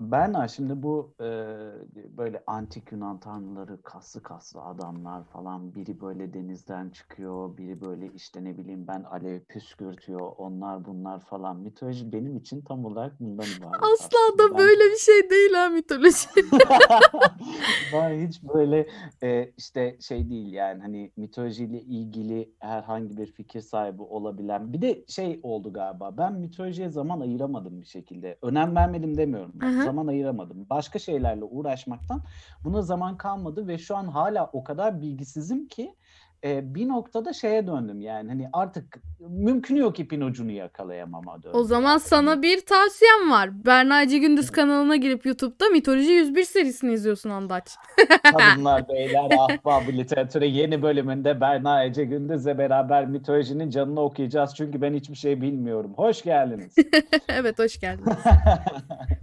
Ben şimdi bu e, böyle antik Yunan tanrıları kaslı kaslı adamlar falan biri böyle denizden çıkıyor biri böyle işte ne bileyim ben alev püskürtüyor onlar bunlar falan mitoloji benim için tam olarak bundan ibaret Asla da Ben böyle bir şey değil ha mitoloji. ben hiç böyle e, işte şey değil yani hani mitolojiyle ilgili herhangi bir fikir sahibi olabilen bir de şey oldu galiba ben mitolojiye zaman ayıramadım bir şekilde önem vermedim demiyorum Aha. Zaman ayıramadım. Başka şeylerle uğraşmaktan buna zaman kalmadı ve şu an hala o kadar bilgisizim ki e, bir noktada şeye döndüm yani hani artık mümkün yok ipin ucunu yakalayamama döndüm. O zaman sana bir tavsiyem var. Berna Ece Gündüz kanalına girip YouTube'da Mitoloji 101 serisini izliyorsun Andaç. Kadınlar Beyler Ahbabı Literatüre yeni bölümünde Berna Ece Gündüz'le beraber mitolojinin canını okuyacağız. Çünkü ben hiçbir şey bilmiyorum. Hoş geldiniz. evet hoş geldiniz.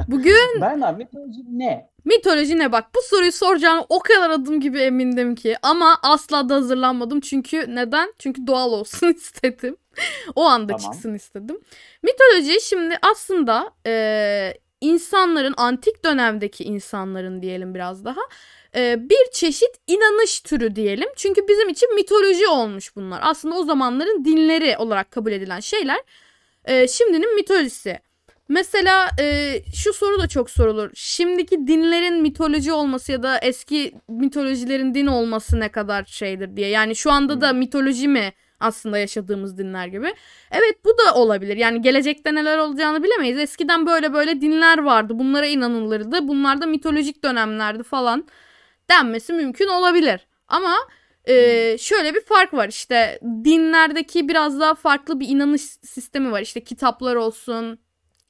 Bugün Berna mitoloji ne? Mitoloji ne bak bu soruyu soracağım o kadar adım gibi emindim ki ama asla da hazırlanmadım çünkü neden? Çünkü doğal olsun istedim. o anda Tamam. çıksın istedim. Mitoloji şimdi aslında e, insanların antik dönemdeki insanların diyelim biraz daha e, bir çeşit inanış türü diyelim. Çünkü bizim için mitoloji olmuş bunlar. Aslında o zamanların dinleri olarak kabul edilen şeyler. E, şimdinin mitolojisi. Mesela e, şu soru da çok sorulur. Şimdiki dinlerin mitoloji olması ya da eski mitolojilerin din olması ne kadar şeydir diye. Yani şu anda da mitoloji mi aslında yaşadığımız dinler gibi. Evet bu da olabilir. Yani gelecekte neler olacağını bilemeyiz. Eskiden böyle böyle dinler vardı. Bunlara inanılırdı. Bunlar da mitolojik dönemlerdi falan denmesi mümkün olabilir. Ama e, şöyle bir fark var. İşte dinlerdeki biraz daha farklı bir inanış sistemi var. İşte kitaplar olsun,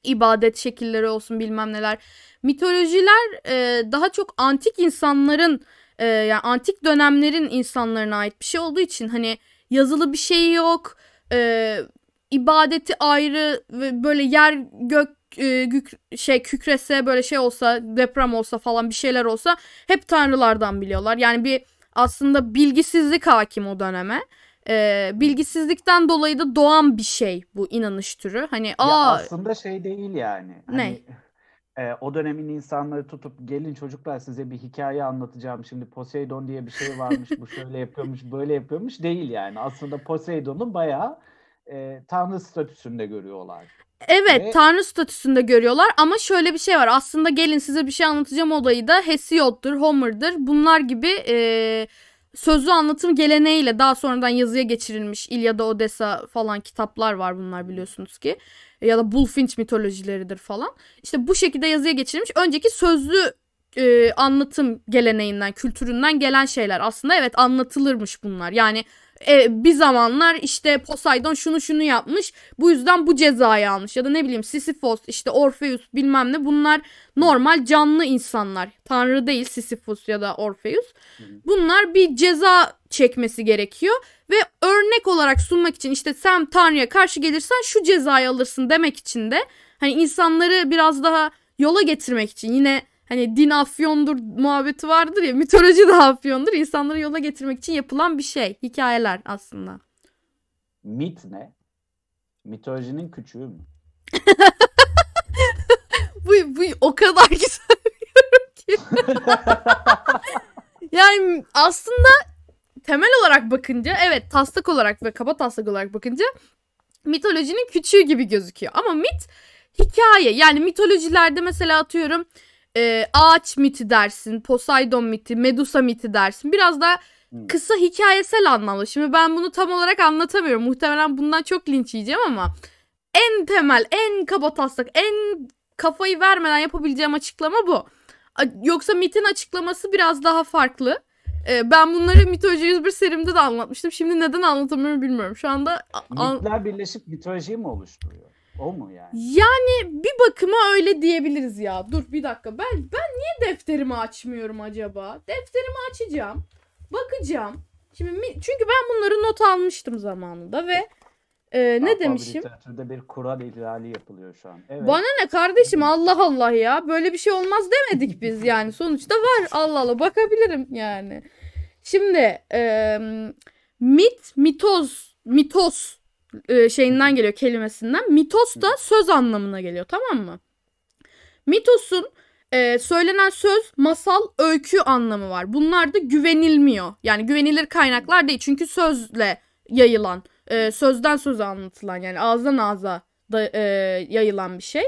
ibadet şekilleri olsun bilmem neler. Mitolojiler e, daha çok antik insanların e, yani antik dönemlerin insanlarına ait bir şey olduğu için hani yazılı bir şey yok. E, ibadeti ayrı ve böyle yer gök e, gük- şey kükrese böyle şey olsa deprem olsa falan bir şeyler olsa hep tanrılardan biliyorlar. Yani bir aslında bilgisizlik hakim o döneme. E, bilgisizlikten dolayı da doğan bir şey bu inanış türü. Hani Ya aa aslında şey değil yani. Ne? Hani e, o dönemin insanları tutup gelin çocuklar size bir hikaye anlatacağım. Şimdi Poseidon diye bir şey varmış. Bu şöyle yapıyormuş, böyle yapıyormuş değil yani. Aslında Poseidon'u bayağı e, tanrı statüsünde görüyorlar. Evet Ve- tanrı statüsünde görüyorlar ama şöyle bir şey var. Aslında gelin size bir şey anlatacağım olayı da Hesiod'dur, Homer'dır. Bunlar gibi e, sözlü anlatım geleneğiyle daha sonradan yazıya geçirilmiş İlyada, Odessa falan kitaplar var bunlar biliyorsunuz ki. Ya da Bulfinch mitolojileridir falan. İşte bu şekilde yazıya geçirilmiş. Önceki sözlü e, anlatım geleneğinden, kültüründen gelen şeyler. Aslında evet anlatılırmış bunlar. Yani e, bir zamanlar işte Poseidon şunu şunu yapmış. Bu yüzden bu cezayı almış. Ya da ne bileyim Sisyphos, işte Orpheus bilmem ne. Bunlar normal canlı insanlar. Tanrı değil Sisyphos ya da Orpheus. Bunlar bir ceza çekmesi gerekiyor. Ve örnek olarak sunmak için işte sen Tanrı'ya karşı gelirsen şu cezayı alırsın demek için de hani insanları biraz daha yola getirmek için yine hani din afyondur muhabbeti vardır ya mitoloji de afyondur insanları yola getirmek için yapılan bir şey hikayeler aslında. Mit ne? Mitolojinin küçüğü mü? Bu, bu o kadar güzel ki. yani aslında temel olarak bakınca evet taslak olarak ve kaba taslak olarak bakınca mitolojinin küçüğü gibi gözüküyor. Ama mit hikaye yani mitolojilerde mesela atıyorum e, ağaç miti dersin, Poseidon miti, Medusa miti dersin. Biraz daha Hmm. kısa hikayesel anlamda. Şimdi ben bunu tam olarak anlatamıyorum. Muhtemelen bundan çok linç yiyeceğim ama en temel, en kaba taslak, en kafayı vermeden yapabileceğim açıklama bu. Yoksa mitin açıklaması biraz daha farklı. Ee, ben bunları Mitoloji 101 serimde de anlatmıştım. Şimdi neden anlatamıyorum bilmiyorum. Şu anda Mitler birleşip mitolojiyi mi oluşturuyor? O mu yani? yani bir bakıma öyle diyebiliriz ya. Dur bir dakika. Ben ben niye defterimi açmıyorum acaba? Defterimi açacağım. Bakacağım. Şimdi mi- çünkü ben bunları not almıştım zamanında ve e, ne Ahbap demişim? Literatürde bir kural ihlali yapılıyor şu an. Evet. Bana ne kardeşim Allah Allah ya. Böyle bir şey olmaz demedik biz yani. Sonuçta var Allah Allah bakabilirim yani. Şimdi e, mit, mitoz, mitos e, şeyinden geliyor kelimesinden. Mitos da söz anlamına geliyor tamam mı? Mitosun e, söylenen söz, masal, öykü anlamı var. Bunlar da güvenilmiyor. Yani güvenilir kaynaklar değil. Çünkü sözle yayılan, e, sözden söze anlatılan yani ağızdan ağza da, e, yayılan bir şey.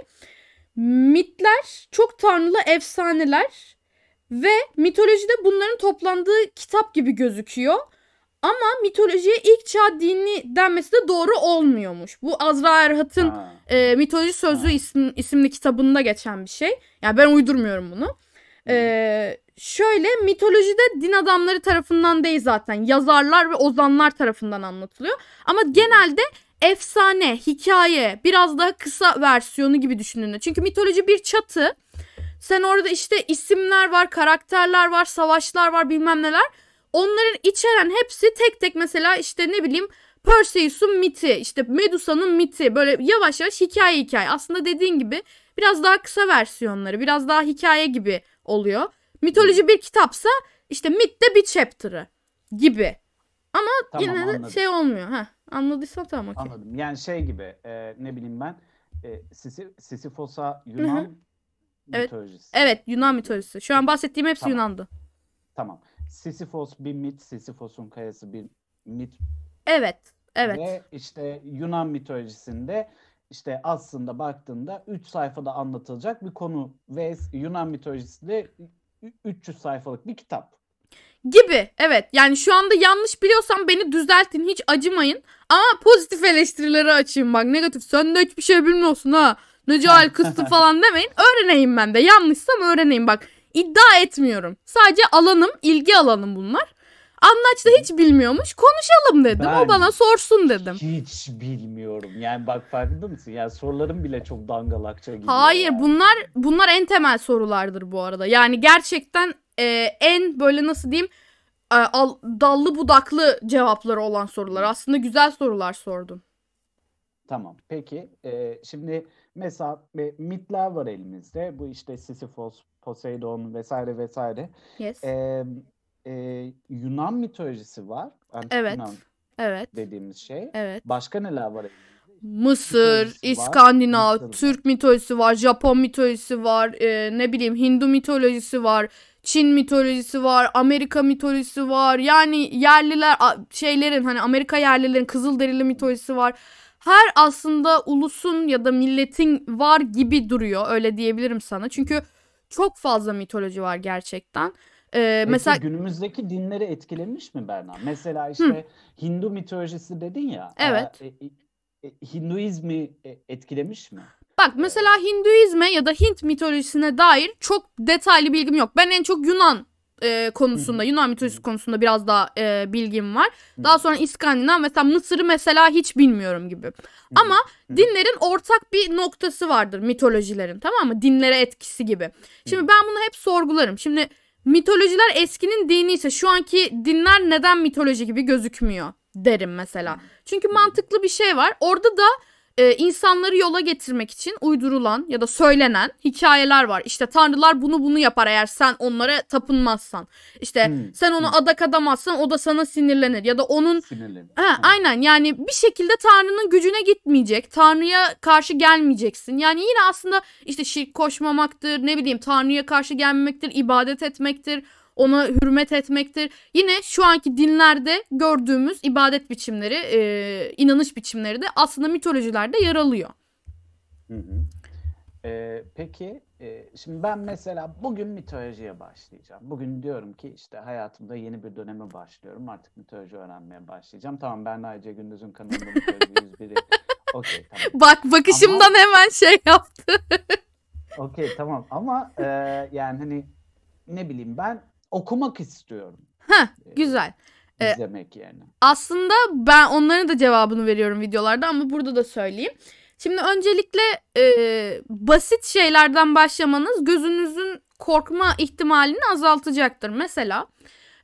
Mitler çok tanrılı efsaneler ve mitolojide bunların toplandığı kitap gibi gözüküyor. Ama mitolojiye ilk çağ dini denmesi de doğru olmuyormuş. Bu Azra Erhat'ın Ha. e, Mitoloji Sözlüğü Ha. isim, isimli kitabında geçen bir şey. Yani ben uydurmuyorum bunu. E, şöyle mitolojide din adamları tarafından değil zaten yazarlar ve ozanlar tarafından anlatılıyor. Ama genelde efsane, hikaye, biraz daha kısa versiyonu gibi düşünün. Çünkü mitoloji bir çatı. Sen orada işte isimler var, karakterler var, savaşlar var, bilmem neler. Onların içeren hepsi tek tek mesela işte ne bileyim Perseus'un miti, işte Medusa'nın miti böyle yavaş yavaş hikaye hikaye. Aslında dediğin gibi biraz daha kısa versiyonları, biraz daha hikaye gibi oluyor. Mitoloji bir kitapsa işte mit de bir chapter'ı gibi. Tamam, Yine de anladım. şey olmuyor. Heh, anladıysan tamam okey. Anladım. Yani şey gibi e, ne bileyim ben e, Sisyphos'a Yunan Evet. mitolojisi. Evet Yunan mitolojisi. Şu an bahsettiğim hepsi Tamam. Yunan'dı. Tamam. Sisyphos bir mit, Sisyphos'un kayası bir mit. Evet. Evet. ve işte Yunan mitolojisinde işte aslında baktığında 3 sayfada anlatılacak bir konu ve Yunan mitolojisinde ü- 300 sayfalık bir kitap. Gibi evet. Yani şu anda yanlış biliyorsam beni düzeltin hiç acımayın. Ama pozitif eleştirilere açayım bak negatif. Sen de hiçbir şey bilmiyorsun ha. Ne cahil kızsın falan demeyin. Öğreneyim ben de. Yanlışsam öğreneyim bak iddia etmiyorum sadece alanım ilgi alanım bunlar Anlaç da hiç bilmiyormuş konuşalım dedim Ben- o bana sorsun dedim. Hiç bilmiyorum. Yani bak farkında mısın? Yani sorularım bile çok dangalakça gidiyor. Hayır yani. bunlar bunlar en temel sorulardır bu arada. Yani gerçekten e, en böyle nasıl diyeyim e, al- dallı budaklı cevapları olan sorular. Aslında güzel sorular sordun. Tamam. Peki. e, şimdi mesela e, mitler var elimizde. Bu işte Sisyphos, Poseidon vesaire vesaire. Yes. E, e, Yunan mitolojisi var. Antik Evet. Yunan Evet. dediğimiz şey. Evet. Başka neler var elimizde? Mısır, Mitolojisi İskandinav, var. Türk mitolojisi var, Japon mitolojisi var, e, ne bileyim Hindu mitolojisi var, Çin mitolojisi var, Amerika mitolojisi var. Yani yerliler şeylerin hani Amerika yerlilerin Kızılderili mitolojisi var. Her aslında ulusun ya da milletin var gibi duruyor öyle diyebilirim sana. Çünkü çok fazla mitoloji var gerçekten. E, Peki mesela günümüzdeki dinleri etkilemiş mi Berna? Mesela işte Hindu mitolojisi dedin ya. Evet. e, e, e, Hinduizmi e, etkilemiş mi? Bak mesela Hinduizme ya da Hint mitolojisine dair çok detaylı bilgim yok. Ben en çok Yunan e, konusunda, Yunan mitolojisi konusunda biraz daha e, bilgim var. Daha sonra İskandinav mesela Mısır'ı mesela hiç bilmiyorum gibi. Ama dinlerin ortak bir noktası vardır mitolojilerin tamam mı? Dinlere etkisi gibi. Şimdi ben bunu hep sorgularım. Şimdi mitolojiler eskinin dini ise şu anki dinler neden mitoloji gibi gözükmüyor derim mesela. Çünkü mantıklı bir şey var. Orada da e, insanları yola getirmek için uydurulan ya da söylenen hikayeler var. İşte tanrılar bunu bunu yapar eğer sen onlara tapınmazsan. İşte Hmm, sen onu hmm. adak adamazsan o da sana sinirlenir ya da onun Sinirlerim. Ha, aynen yani bir şekilde Tanrı'nın gücüne gitmeyecek. Tanrı'ya karşı gelmeyeceksin. Yani yine aslında işte şirk koşmamaktır, ne bileyim Tanrı'ya karşı gelmemektir, ibadet etmektir, ona hürmet etmektir. Yine şu anki dinlerde gördüğümüz ibadet biçimleri, e, inanış biçimleri de aslında mitolojilerde yer alıyor. Hı hı. Ee, peki e, şimdi ben mesela bugün mitolojiye başlayacağım. Bugün diyorum ki işte hayatımda yeni bir döneme başlıyorum. Artık mitoloji öğrenmeye başlayacağım. Tamam ben Ayce Gündüz'ün kanalında mitoloji 101'i. Okey tamam. Bak bakışımdan hemen şey yaptı. Okey tamam ama e, yani hani ne bileyim ben okumak istiyorum. Heh, e, güzel. Ee, izlemek yani. Aslında ben onların da cevabını veriyorum videolarda ama burada da söyleyeyim. Şimdi öncelikle e, basit şeylerden başlamanız gözünüzün korkma ihtimalini azaltacaktır. Mesela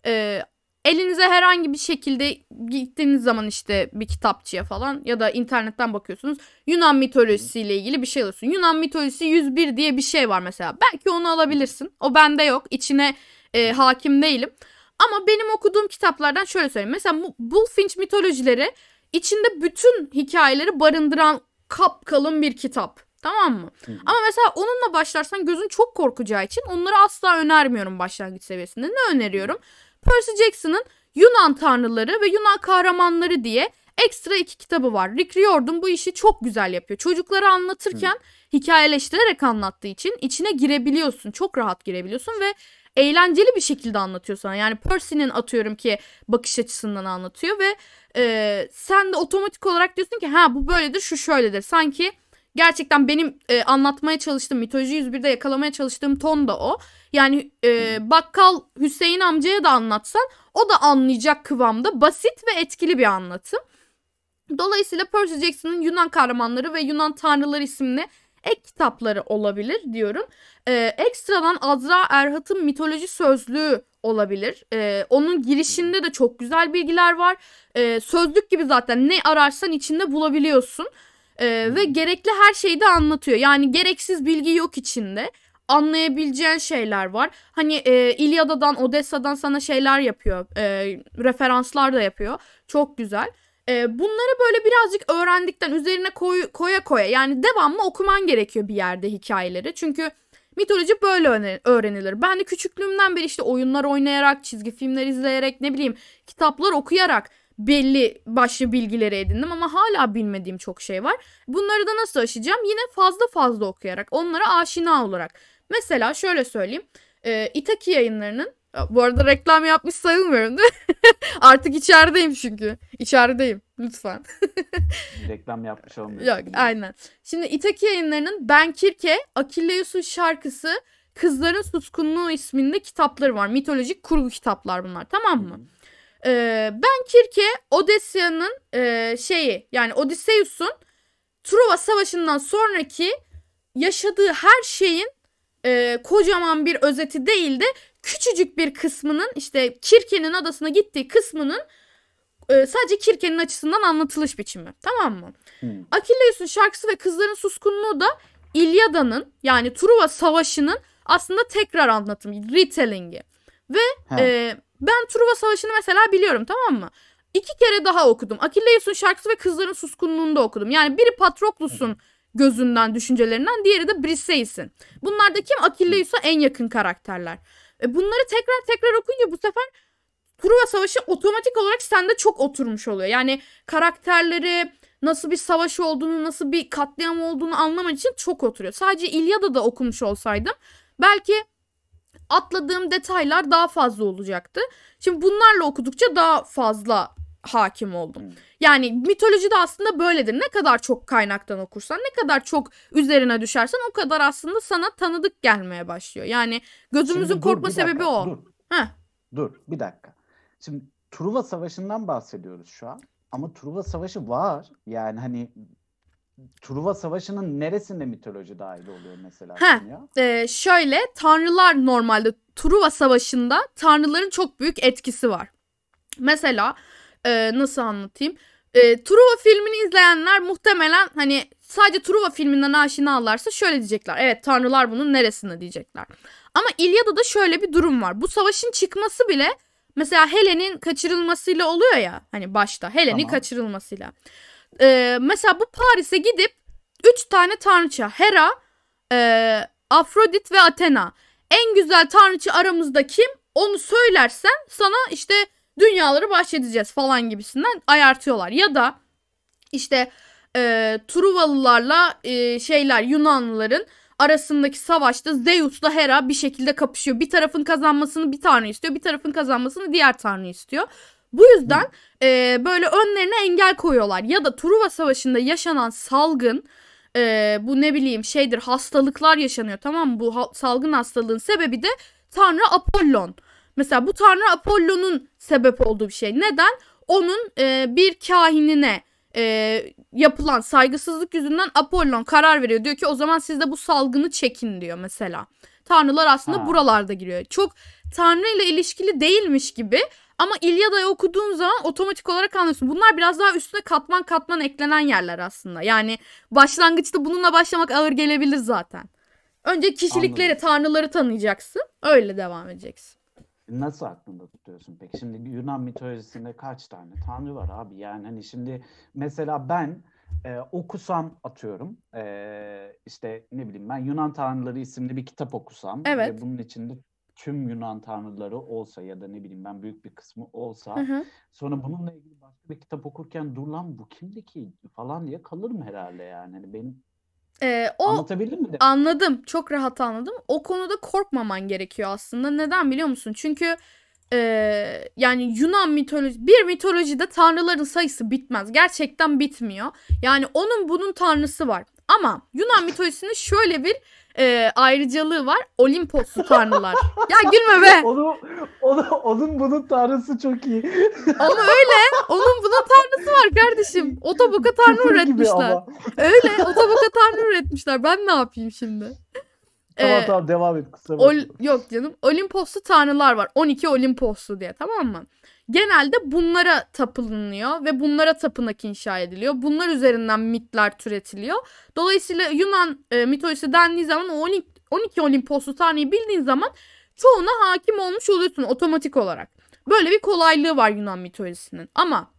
e, elinize herhangi bir şekilde gittiğiniz zaman işte bir kitapçıya falan ya da internetten bakıyorsunuz. Yunan mitolojisiyle ilgili bir şey alıyorsun. Yunan mitolojisi 101 diye bir şey var mesela. Belki onu alabilirsin. O bende yok. İçine e, hakim değilim. Ama benim okuduğum kitaplardan şöyle söyleyeyim. Mesela bu Bullfinch mitolojileri içinde bütün hikayeleri barındıran kapkalın bir kitap. Tamam mı? Hı hı. Ama mesela onunla başlarsan gözün çok korkacağı için onları asla önermiyorum başlangıç seviyesinde. Ne öneriyorum? Percy Jackson'ın Yunan tanrıları ve Yunan kahramanları diye ekstra iki kitabı var. Rick Riordan bu işi çok güzel yapıyor. Çocuklara anlatırken hikayeleştirerek anlattığı için içine girebiliyorsun. Çok rahat girebiliyorsun ve eğlenceli bir şekilde anlatıyor sana. Yani Percy'nin atıyorum ki bakış açısından anlatıyor ve e, sen de otomatik olarak diyorsun ki ha bu böyledir şu şöyledir. Sanki gerçekten benim e, anlatmaya çalıştığım mitoloji 101'de yakalamaya çalıştığım ton da o. Yani e, bakkal Hüseyin amcaya da anlatsan o da anlayacak kıvamda basit ve etkili bir anlatım. Dolayısıyla Percy Jackson'ın Yunan kahramanları ve Yunan tanrıları isimli ek kitapları olabilir diyorum. Ee, ekstradan Azra Erhat'ın mitoloji sözlüğü olabilir. Ee, onun girişinde de çok güzel bilgiler var. Ee, sözlük gibi zaten ne ararsan içinde bulabiliyorsun. Ee, ve gerekli her şeyi de anlatıyor. Yani gereksiz bilgi yok içinde. Anlayabileceğin şeyler var. Hani e, İlyada'dan, Odessa'dan sana şeyler yapıyor. E, referanslar da yapıyor. Çok güzel. E, bunları böyle birazcık öğrendikten üzerine koy, koya koya yani devamlı okuman gerekiyor bir yerde hikayeleri. Çünkü mitoloji böyle öğrenilir. Ben de küçüklüğümden beri işte oyunlar oynayarak, çizgi filmler izleyerek, ne bileyim kitaplar okuyarak belli başlı bilgileri edindim ama hala bilmediğim çok şey var. Bunları da nasıl aşacağım? Yine fazla fazla okuyarak, onlara aşina olarak. Mesela şöyle söyleyeyim. E, Itaki yayınlarının bu arada reklam yapmış sayılmıyorum değil mi? Artık içerideyim çünkü. İçerideyim. Lütfen. Reklam yapmış olmuyor. Yok aynen. Şimdi Itaki yayınlarının Ben Kirke, Akilleus'un şarkısı, Kızların Suskunluğu isminde kitapları var. Mitolojik kurgu kitaplar bunlar tamam mı? Ee, ben Kirke, Odesya'nın e, şeyi yani Odysseus'un Truva Savaşı'ndan sonraki yaşadığı her şeyin e, kocaman bir özeti değil de küçücük bir kısmının işte Kirke'nin adasına gittiği kısmının e, sadece Kirke'nin açısından anlatılış biçimi. Tamam mı? Hı. Akilleus'un şarkısı ve kızların suskunluğu da İlyada'nın yani Truva Savaşı'nın aslında tekrar anlatımı, retelling'i. He. E, ben Truva Savaşı'nı mesela biliyorum tamam mı? İki kere daha okudum. Akilleus'un şarkısı ve kızların suskunluğunu da okudum. Yani biri Patroklus'un gözünden, düşüncelerinden, diğeri de Briseis'in. Bunlar da kim? Akilleus'a en yakın karakterler. E, bunları tekrar tekrar okuyunca bu sefer Truva Savaşı otomatik olarak sende çok oturmuş oluyor. Yani karakterleri, nasıl bir savaş olduğunu, nasıl bir katliam olduğunu anlaman için çok oturuyor. Sadece İlyada'da okumuş olsaydım belki atladığım detaylar daha fazla olacaktı. Şimdi bunlarla okudukça daha fazla hakim oldum. Hmm. Yani mitoloji de aslında böyledir. Ne kadar çok kaynaktan okursan, ne kadar çok üzerine düşersen o kadar aslında sana tanıdık gelmeye başlıyor. Yani gözümüzün Şimdi dur, korkma bir sebebi dakika, o. Dur, Heh. dur bir dakika. Şimdi Truva Savaşı'ndan bahsediyoruz şu an. Ama Truva Savaşı var. Yani hani Truva Savaşı'nın neresinde mitoloji dahil oluyor mesela. Sonya? Ee, şöyle tanrılar normalde Truva Savaşı'nda tanrıların çok büyük etkisi var. Mesela e, nasıl anlatayım? E, Truva filmini izleyenler muhtemelen hani sadece Truva filminden aşinalarsa şöyle diyecekler. Evet tanrılar bunun neresinde diyecekler. Ama İlyada'da şöyle bir durum var. Bu savaşın çıkması bile mesela Helen'in kaçırılmasıyla oluyor ya. Hani başta Helen'in Tamam. kaçırılmasıyla. E, mesela bu Paris'e gidip üç tane tanrıça Hera, e, Afrodit ve Athena. En güzel tanrıçı aramızda kim? Onu söylersen sana işte dünyaları bahşedeceğiz falan gibisinden ayartıyorlar. Ya da işte e, Truvalılarla e, şeyler Yunanlıların arasındaki savaşta Zeus'la Hera bir şekilde kapışıyor. Bir tarafın kazanmasını bir tanrı istiyor, bir tarafın kazanmasını diğer tanrı istiyor. Bu yüzden e, böyle önlerine engel koyuyorlar. Ya da Truva Savaşı'nda yaşanan salgın e, bu ne bileyim şeydir hastalıklar yaşanıyor tamam mı? Bu ha- salgın hastalığın sebebi de Tanrı Apollon. Mesela bu Tanrı Apollon'un sebep olduğu bir şey. Neden? Onun e, bir kahinine e, yapılan saygısızlık yüzünden Apollon karar veriyor. Diyor ki o zaman siz de bu salgını çekin diyor mesela. Tanrılar aslında Ha. buralarda giriyor. Çok Tanrı ile ilişkili değilmiş gibi ama İlyada'yı okuduğun zaman otomatik olarak anlıyorsun. Bunlar biraz daha üstüne katman katman eklenen yerler aslında. Yani başlangıçta bununla başlamak ağır gelebilir zaten. Önce kişilikleri, Anladım. tanrıları tanıyacaksın. Öyle devam edeceksin. Nasıl aklında tutuyorsun peki? Şimdi Yunan mitolojisinde kaç tane tanrı var abi? Yani hani şimdi mesela ben e, okusam atıyorum e, işte ne bileyim ben Yunan Tanrıları isimli bir kitap okusam Evet. ve bunun içinde tüm Yunan tanrıları olsa ya da ne bileyim ben büyük bir kısmı olsa Hı hı. sonra bununla ilgili başka bir kitap okurken dur lan bu kimdi ki falan diye kalırım herhalde yani. Hani benim Ee, o anlatabildim mi de? Anladım. Çok rahat anladım. O konuda korkmaman gerekiyor aslında. Neden biliyor musun? Çünkü e, yani Yunan mitoloji bir mitolojide tanrıların sayısı bitmez. Gerçekten bitmiyor. Yani onun bunun tanrısı var. Ama Yunan mitolojisinin şöyle bir e, ayrıcalığı var. Olimposlu tanrılar. ya gülme be. Onu, onu, onun bunun tanrısı çok iyi. Ama öyle. Onun bunun tanrısı var kardeşim. Otoboka tanrı Küfür üretmişler. Öyle. Otoboka tanrı üretmişler. Ben ne yapayım şimdi? Tamam Ee, tamam devam et kusura. Ol- yok canım. Olimposlu tanrılar var. 12 Olimposlu diye tamam mı? Genelde bunlara tapınılıyor ve bunlara tapınak inşa ediliyor. Bunlar üzerinden mitler türetiliyor. Dolayısıyla Yunan e, mitolojisi dendiği zaman o 12, 12 Olimposlu tanrıyı bildiğin zaman çoğuna hakim olmuş oluyorsun otomatik olarak. Böyle bir kolaylığı var Yunan mitolojisinin. Ama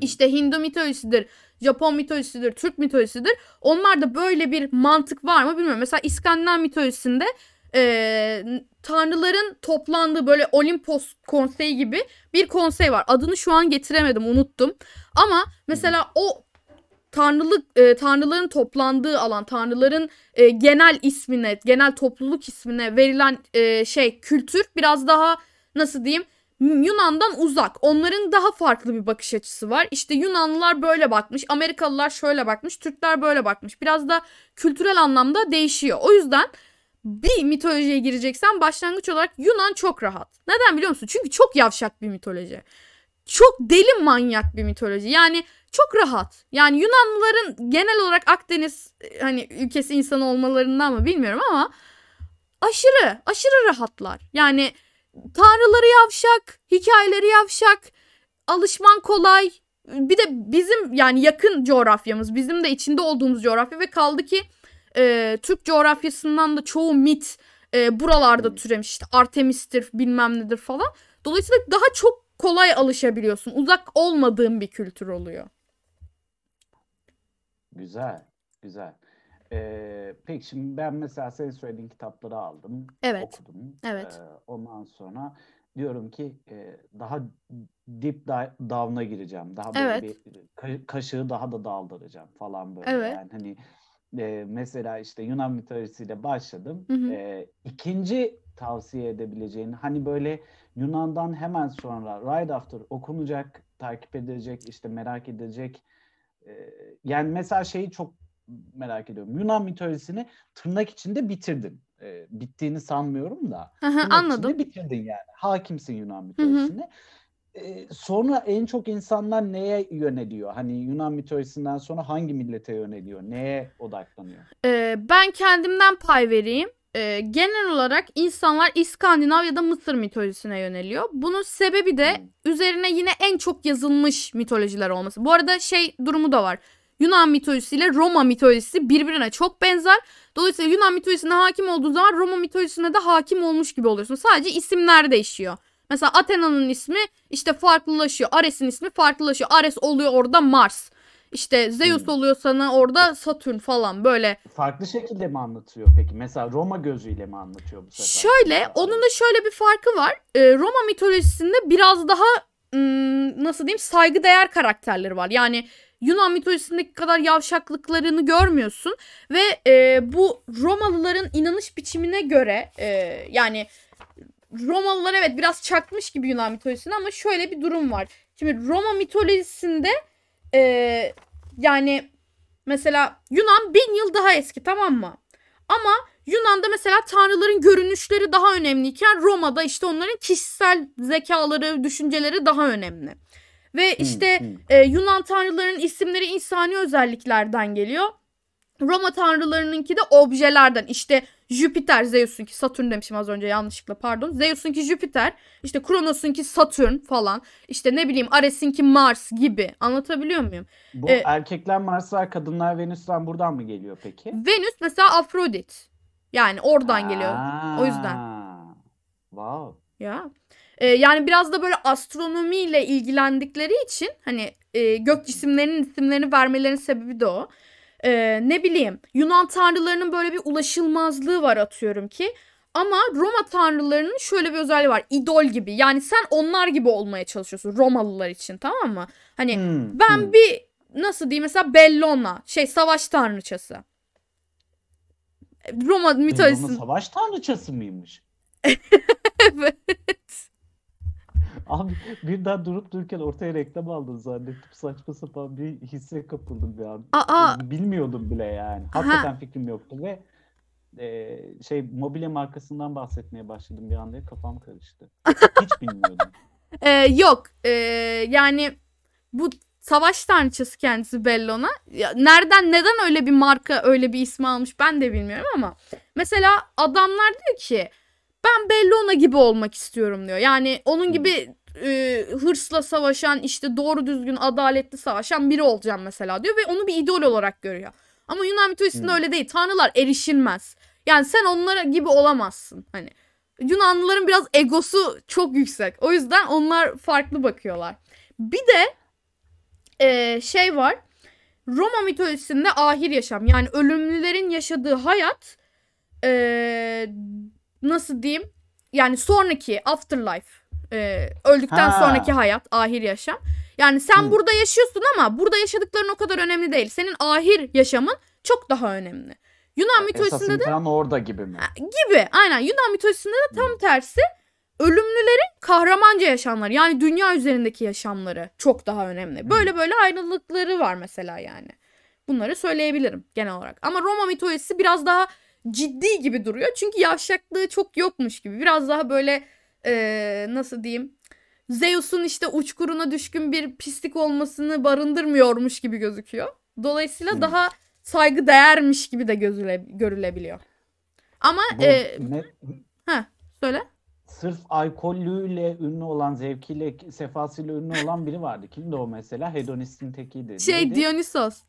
işte Hindu mitolojisidir, Japon mitolojisidir, Türk mitolojisidir. Onlarda böyle bir mantık var mı bilmiyorum. Mesela İskandinav mitolojisinde e, tanrıların toplandığı böyle Olimpos konseyi gibi bir konsey var. Adını şu an getiremedim, unuttum. Ama mesela o tanrılık e, tanrıların toplandığı alan, tanrıların e, genel ismine, genel topluluk ismine verilen e, şey kültür biraz daha nasıl diyeyim? Yunan'dan uzak. Onların daha farklı bir bakış açısı var. İşte Yunanlılar böyle bakmış, Amerikalılar şöyle bakmış, Türkler böyle bakmış. Biraz da kültürel anlamda değişiyor. O yüzden bir mitolojiye gireceksen başlangıç olarak Yunan çok rahat. Neden biliyor musun? Çünkü çok yavşak bir mitoloji. Çok deli manyak bir mitoloji. Yani çok rahat. Yani Yunanlıların genel olarak Akdeniz e, hani ülkesi insanı olmalarından mı bilmiyorum ama aşırı aşırı rahatlar. Yani tanrıları yavşak, hikayeleri yavşak, alışman kolay. Bir de bizim yani yakın coğrafyamız, bizim de içinde olduğumuz coğrafya ve kaldı ki e, Türk coğrafyasından da çoğu mit e, buralarda türemiş. İşte Artemis'tir bilmem nedir falan. Dolayısıyla daha çok kolay alışabiliyorsun. Uzak olmadığın bir kültür oluyor. Güzel, güzel. Ee, peki şimdi ben mesela senin söylediğin kitapları aldım, Evet. okudum. Evet. Ee, ondan sonra diyorum ki e, daha deep di- down'a gireceğim. Daha böyle Evet. bir ka- kaşığı daha da daldıracağım falan böyle. Evet. Yani hani e, mesela işte Yunan mitolojisiyle başladım. Hı hı. Ee, ikinci tavsiye edebileceğin hani böyle Yunan'dan hemen sonra right after okunacak, takip edilecek, işte merak edilecek e, yani mesela şeyi çok merak ediyorum. Yunan mitolojisini tırnak içinde bitirdin. E, bittiğini sanmıyorum da. Hı hı, Tırnak Anladım. içinde bitirdin yani. Hakimsin Yunan hı. mitolojisine. E, sonra en çok insanlar neye yöneliyor? Hani Yunan mitolojisinden sonra hangi millete yöneliyor? Neye odaklanıyor? Ee, ben kendimden pay vereyim. Ee, genel olarak insanlar İskandinav ya da Mısır mitolojisine yöneliyor. Bunun sebebi de Hmm. üzerine yine en çok yazılmış mitolojiler olması. Bu arada şey durumu da var. Yunan mitolojisiyle Roma mitolojisi birbirine çok benzer. Dolayısıyla Yunan mitolojisine hakim olduğun zaman Roma mitolojisine de hakim olmuş gibi oluyorsun. Sadece isimler değişiyor. Mesela Athena'nın ismi işte farklılaşıyor. Ares'in ismi farklılaşıyor. Ares oluyor orada Mars. İşte Zeus Hmm. oluyor sana orada Satürn falan böyle. Farklı şekilde mi anlatıyor peki? Mesela Roma gözüyle mi anlatıyor bu sefer? Şöyle onun da şöyle bir farkı var. Ee, Roma mitolojisinde biraz daha ım, nasıl diyeyim saygıdeğer karakterleri var. Yani Yunan mitolojisindeki kadar yavşaklıklarını görmüyorsun ve e, bu Romalıların inanış biçimine göre e, yani Romalılar evet biraz çakmış gibi Yunan mitolojisine ama şöyle bir durum var. Şimdi Roma mitolojisinde e, yani mesela Yunan bin yıl daha eski tamam mı? Ama Yunan'da mesela tanrıların görünüşleri daha önemliyken Roma'da işte onların kişisel zekaları, düşünceleri daha önemli. Ve Hmm, işte hmm. e, Yunan tanrılarının isimleri insani özelliklerden geliyor. Roma tanrılarınınki de objelerden. İşte Jüpiter, Zeus'unki Satürn demişim az önce yanlışlıkla pardon. Zeus'unki Jüpiter, işte Kronos'unki Satürn falan. İşte ne bileyim Ares'inki Mars gibi. Anlatabiliyor muyum? Bu e- erkekler Marslar, kadınlar Venüs'ten buradan mı geliyor peki? Venüs mesela Afrodit. Yani oradan geliyor. O yüzden. Aa, Wow. Ya. E, yani biraz da böyle astronomiyle ilgilendikleri için hani e, gök cisimlerinin isimlerini vermelerinin sebebi de o. E, ne bileyim Yunan tanrılarının böyle bir ulaşılmazlığı var atıyorum ki. Ama Roma tanrılarının şöyle bir özelliği var. İdol gibi. Yani sen onlar gibi olmaya çalışıyorsun Romalılar için tamam mı? Hani Hmm, ben hmm. bir nasıl diyeyim mesela Bellona şey savaş tanrıçası. Roma Bellona mitolojisinde. savaş tanrıçası mıymış? evet. Abi birden durup dururken ortaya reklam aldın zannettim. Saçma sapan bir hisse kapıldım bir an. Aa, Bilmiyordum bile yani. Hakikaten fikrim yoktu ve e, şey mobilya markasından bahsetmeye başladım bir anda kafam karıştı. Hiç bilmiyordum. e, yok. E, yani bu savaş tanrıçası kendisi Bellona. Ya, nereden neden öyle bir marka öyle bir ismi almış ben de bilmiyorum ama mesela adamlar diyor ki ben Bellona gibi olmak istiyorum diyor. Yani onun gibi e, hırsla savaşan işte doğru düzgün adaletli savaşan biri olacağım mesela diyor ve onu bir idol olarak görüyor. Ama Yunan mitolojisinde Hmm. öyle değil. Tanrılar erişilmez. Yani sen onlara gibi olamazsın. Hani Yunanlıların biraz egosu çok yüksek. O yüzden onlar farklı bakıyorlar. Bir de e, şey var. Roma mitolojisinde ahir yaşam yani ölümlülerin yaşadığı hayat e, nasıl diyeyim yani sonraki afterlife e, öldükten Ha. sonraki hayat ahir yaşam. Yani sen Hı. burada yaşıyorsun ama burada yaşadıkların o kadar önemli değil. Senin ahir yaşamın çok daha önemli. Yunan Esas mitolojisinde de imtihan orada gibi mi? gibi aynen Yunan mitolojisinde de tam tersi ölümlülerin kahramanca yaşamları yani dünya üzerindeki yaşamları çok daha önemli. Böyle böyle ayrılıkları var mesela yani. Bunları söyleyebilirim genel olarak. Ama Roma mitolojisi biraz daha ciddi gibi duruyor. Çünkü yavşaklığı çok yokmuş gibi. Biraz daha böyle eee, nasıl diyeyim Zeus'un işte uçkuruna düşkün bir pislik olmasını barındırmıyormuş gibi gözüküyor. Dolayısıyla Hmm. daha saygı değermiş gibi de gözüle, görülebiliyor. Ama Bu e, ne- söyle. sırf alkollüyle ünlü olan, zevkiyle, sefasıyla ünlü olan biri vardı. Kimdi o mesela? Hedonistin tekiydi. Şey Neydi? Dionysos.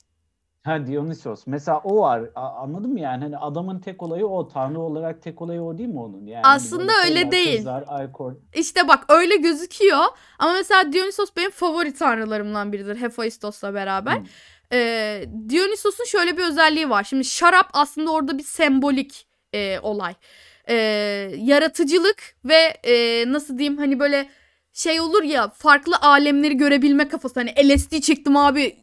Ha Dionysos. Mesela o var. A- anladın mı yani? Hani adamın tek olayı o. Tanrı olarak tek olayı o değil mi onun? Yani hani Aslında öyle şeyler, değil. Kızlar, alkol. İşte bak öyle gözüküyor. Ama mesela Dionysos benim favori tanrılarımdan biridir. Hephaistos'la beraber. Hmm. Ee, Dionysos'un şöyle bir özelliği var. Şimdi şarap aslında orada bir sembolik e, olay. Ee, yaratıcılık ve e, nasıl diyeyim hani böyle şey olur ya farklı alemleri görebilme kafası. Hani LSD çektim abi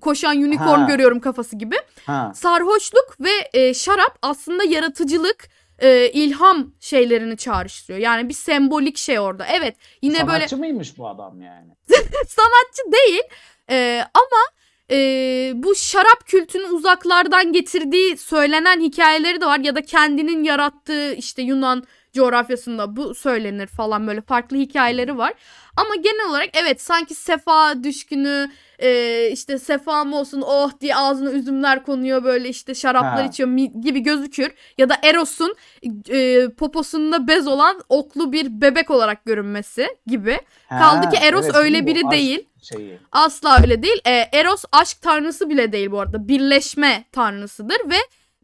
koşan unicorn Ha. görüyorum kafası gibi. Ha. sarhoşluk ve e, şarap aslında yaratıcılık, e, ilham şeylerini çağrıştırıyor. Yani bir sembolik şey orada. Evet yine böyle Sanatçı mıymış bu adam yani? sanatçı değil e, ama e, bu şarap kültünü uzaklardan getirdiği söylenen hikayeleri de var ya da kendinin yarattığı işte Yunan coğrafyasında bu söylenir falan böyle farklı hikayeleri var. Ama genel olarak evet sanki sefa düşkünü e, işte sefa mı olsun oh diye ağzına üzümler konuyor böyle işte şaraplar Ha. içiyor gibi gözükür. Ya da Eros'un e, poposunda bez olan oklu bir bebek olarak görünmesi gibi. Kaldı ki Ha, Eros evet, öyle biri değil. Şeyi. Asla öyle değil. E, Eros aşk tanrısı bile değil bu arada. Birleşme tanrısıdır ve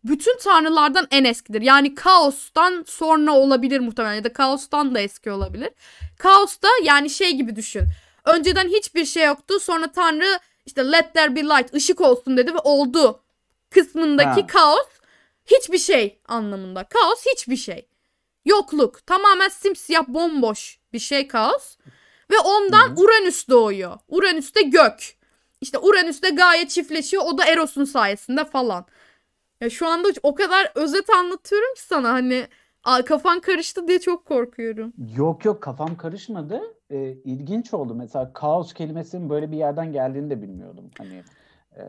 bütün tanrılardan en eskidir. Yani kaostan sonra olabilir muhtemelen ya da kaostan da eski olabilir. Kaos da yani şey gibi düşün. Önceden hiçbir şey yoktu. Sonra tanrı işte let there be light ışık olsun dedi ve oldu kısmındaki Ha. kaos hiçbir şey anlamında. Kaos hiçbir şey. Yokluk. Tamamen simsiyah bomboş bir şey kaos. Ve ondan hı. Uranüs doğuyor. Uranüs de gök. İşte Uranüs de gayet çiftleşiyor. O da Eros'un sayesinde falan. Ya şu anda o kadar özet anlatıyorum ki sana hani kafan karıştı diye çok korkuyorum. Yok yok kafam karışmadı. Ee, ilginç oldu. Mesela kaos kelimesinin böyle bir yerden geldiğini de bilmiyordum. Hani e,